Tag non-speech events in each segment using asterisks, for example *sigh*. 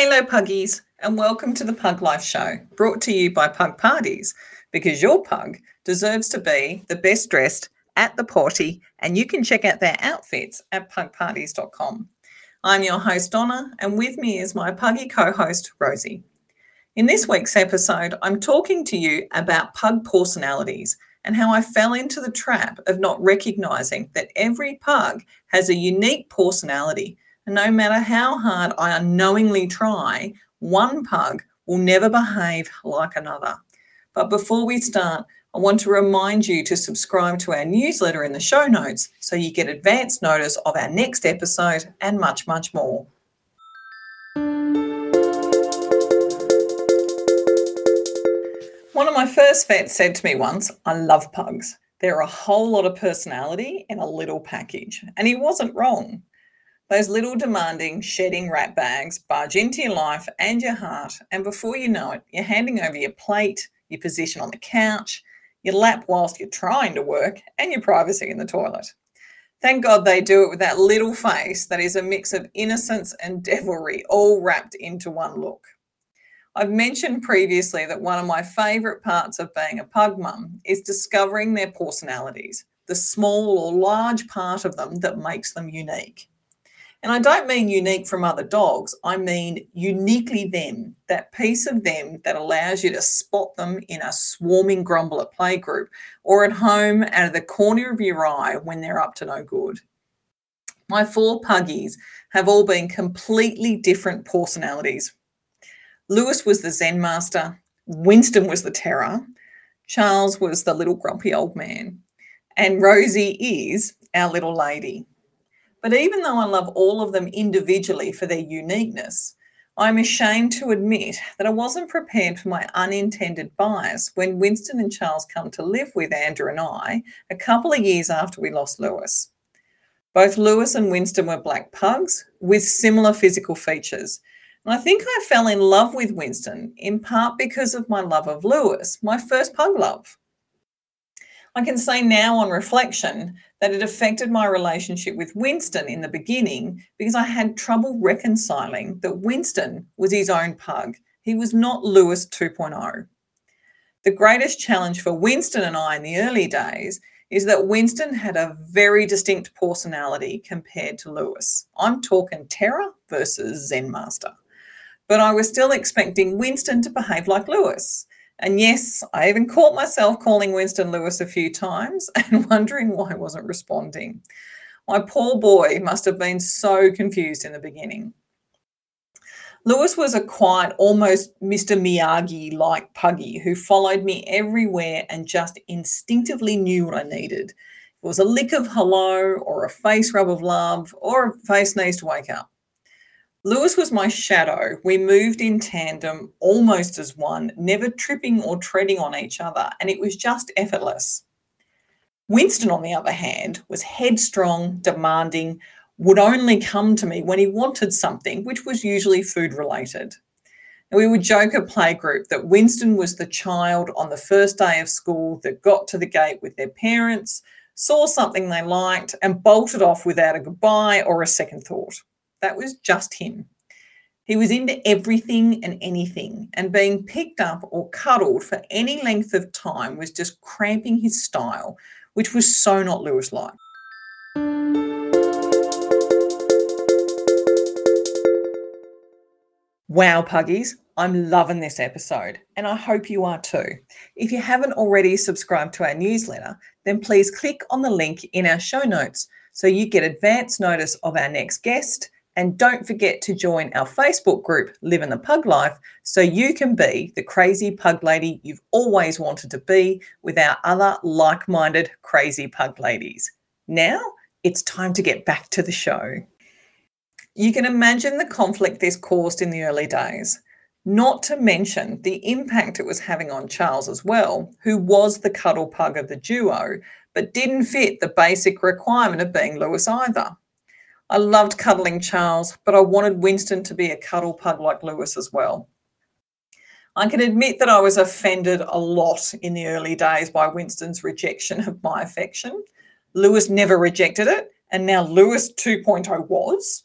Hello, puggies, and welcome to the Pug Life Show, brought to you by Pug Parties, because your pug deserves to be the best dressed at the party, and you can check out their outfits at pugparties.com. I'm your host, Donna, and with me is my puggy co host, Rosie. In this week's episode, I'm talking to you about pug personalities and how I fell into the trap of not recognizing that every pug has a unique personality and no matter how hard I unknowingly try, one pug will never behave like another. But before we start, I want to remind you to subscribe to our newsletter in the show notes so you get advance notice of our next episode and much, much more. One of my first vets said to me once, I love pugs. They're a whole lot of personality in a little package. And he wasn't wrong. Those little demanding, shedding rat bags barge into your life and your heart, and before you know it, you're handing over your plate, your position on the couch, your lap whilst you're trying to work, and your privacy in the toilet. Thank God they do it with that little face that is a mix of innocence and devilry all wrapped into one look. I've mentioned previously that one of my favourite parts of being a pug mum is discovering their personalities, the small or large part of them that makes them unique. And I don't mean unique from other dogs, I mean uniquely them, that piece of them that allows you to spot them in a swarming grumble at playgroup or at home out of the corner of your eye when they're up to no good. My four puggies have all been completely different personalities. Lewis was the Zen master, Winston was the terror, Charles was the little grumpy old man, and Rosie is our little lady. But even though I love all of them individually for their uniqueness, I'm ashamed to admit that I wasn't prepared for my unintended bias when Winston and Charles come to live with Andrew and I a couple of years after we lost Lewis. Both Lewis and Winston were black pugs with similar physical features. And I think I fell in love with Winston in part because of my love of Lewis, my first pug love. I can say now on reflection that it affected my relationship with Winston in the beginning because I had trouble reconciling that Winston was his own pug. He was not Lewis 2.0. The greatest challenge for Winston and I in the early days is that Winston had a very distinct personality compared to Lewis. I'm talking terror versus Zen master. But I was still expecting Winston to behave like Lewis. And yes, I even caught myself calling Winston Lewis a few times *laughs* and wondering why I wasn't responding. My poor boy must have been so confused in the beginning. Lewis was a quiet, almost Mr. Miyagi like puggy who followed me everywhere and just instinctively knew what I needed. It was a lick of hello, or a face rub of love, or a face needs to wake up. Lewis was my shadow. We moved in tandem, almost as one, never tripping or treading on each other, and it was just effortless. Winston, on the other hand, was headstrong, demanding, would only come to me when he wanted something, which was usually food related. And we would joke at playgroup that Winston was the child on the first day of school that got to the gate with their parents, saw something they liked, and bolted off without a goodbye or a second thought. That was just him. He was into everything and anything, and being picked up or cuddled for any length of time was just cramping his style, which was so not Lewis like. Wow, Puggies, I'm loving this episode, and I hope you are too. If you haven't already subscribed to our newsletter, then please click on the link in our show notes so you get advance notice of our next guest and don't forget to join our Facebook group, Living the Pug Life, so you can be the crazy pug lady you've always wanted to be with our other like minded crazy pug ladies. Now it's time to get back to the show. You can imagine the conflict this caused in the early days, not to mention the impact it was having on Charles as well, who was the cuddle pug of the duo, but didn't fit the basic requirement of being Lewis either. I loved cuddling Charles, but I wanted Winston to be a cuddle pug like Lewis as well. I can admit that I was offended a lot in the early days by Winston's rejection of my affection. Lewis never rejected it, and now Lewis 2.0 was.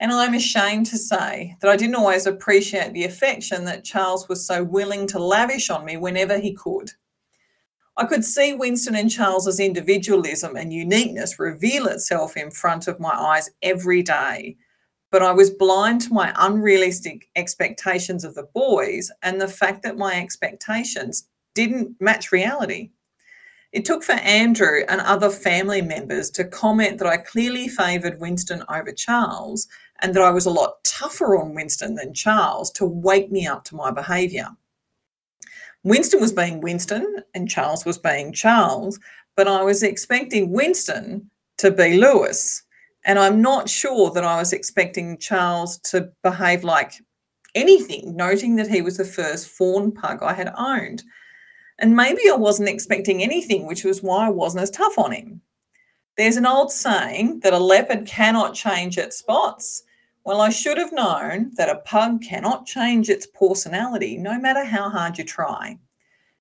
And I'm ashamed to say that I didn't always appreciate the affection that Charles was so willing to lavish on me whenever he could. I could see Winston and Charles's individualism and uniqueness reveal itself in front of my eyes every day, but I was blind to my unrealistic expectations of the boys and the fact that my expectations didn't match reality. It took for Andrew and other family members to comment that I clearly favoured Winston over Charles and that I was a lot tougher on Winston than Charles to wake me up to my behaviour. Winston was being Winston and Charles was being Charles, but I was expecting Winston to be Lewis. And I'm not sure that I was expecting Charles to behave like anything, noting that he was the first fawn pug I had owned. And maybe I wasn't expecting anything, which was why I wasn't as tough on him. There's an old saying that a leopard cannot change its spots. Well, I should have known that a pug cannot change its personality no matter how hard you try.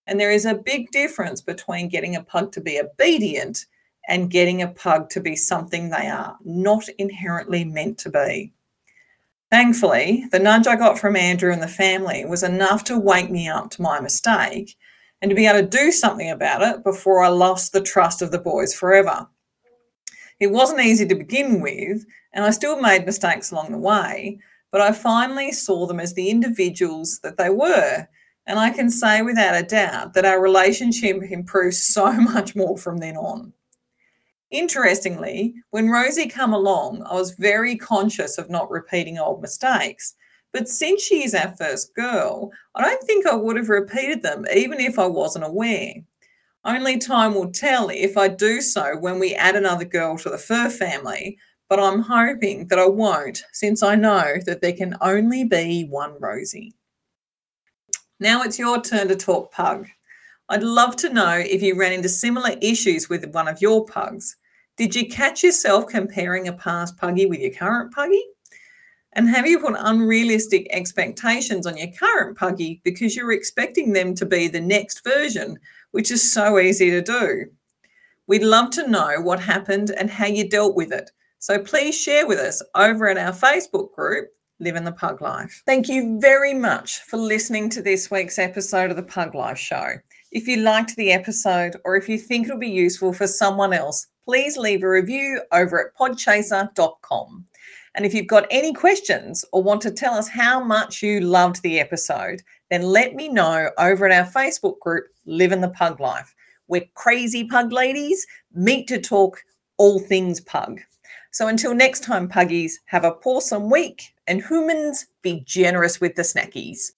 And there is a big difference between getting a pug to be obedient and getting a pug to be something they are not inherently meant to be. Thankfully, the nudge I got from Andrew and the family was enough to wake me up to my mistake and to be able to do something about it before I lost the trust of the boys forever. It wasn't easy to begin with, and I still made mistakes along the way, but I finally saw them as the individuals that they were. And I can say without a doubt that our relationship improved so *laughs* much more from then on. Interestingly, when Rosie came along, I was very conscious of not repeating old mistakes. But since she is our first girl, I don't think I would have repeated them even if I wasn't aware. Only time will tell if I do so when we add another girl to the fur family, but I'm hoping that I won't since I know that there can only be one Rosie. Now it's your turn to talk pug. I'd love to know if you ran into similar issues with one of your pugs. Did you catch yourself comparing a past puggy with your current puggy? And have you put unrealistic expectations on your current puggy because you're expecting them to be the next version, which is so easy to do? We'd love to know what happened and how you dealt with it. So please share with us over at our Facebook group, Living the Pug Life. Thank you very much for listening to this week's episode of the Pug Life Show. If you liked the episode or if you think it'll be useful for someone else, please leave a review over at podchaser.com. And if you've got any questions or want to tell us how much you loved the episode, then let me know over at our Facebook group, Living the Pug Life, where crazy pug ladies meet to talk all things pug. So until next time, puggies, have a pawsome week and humans be generous with the snackies.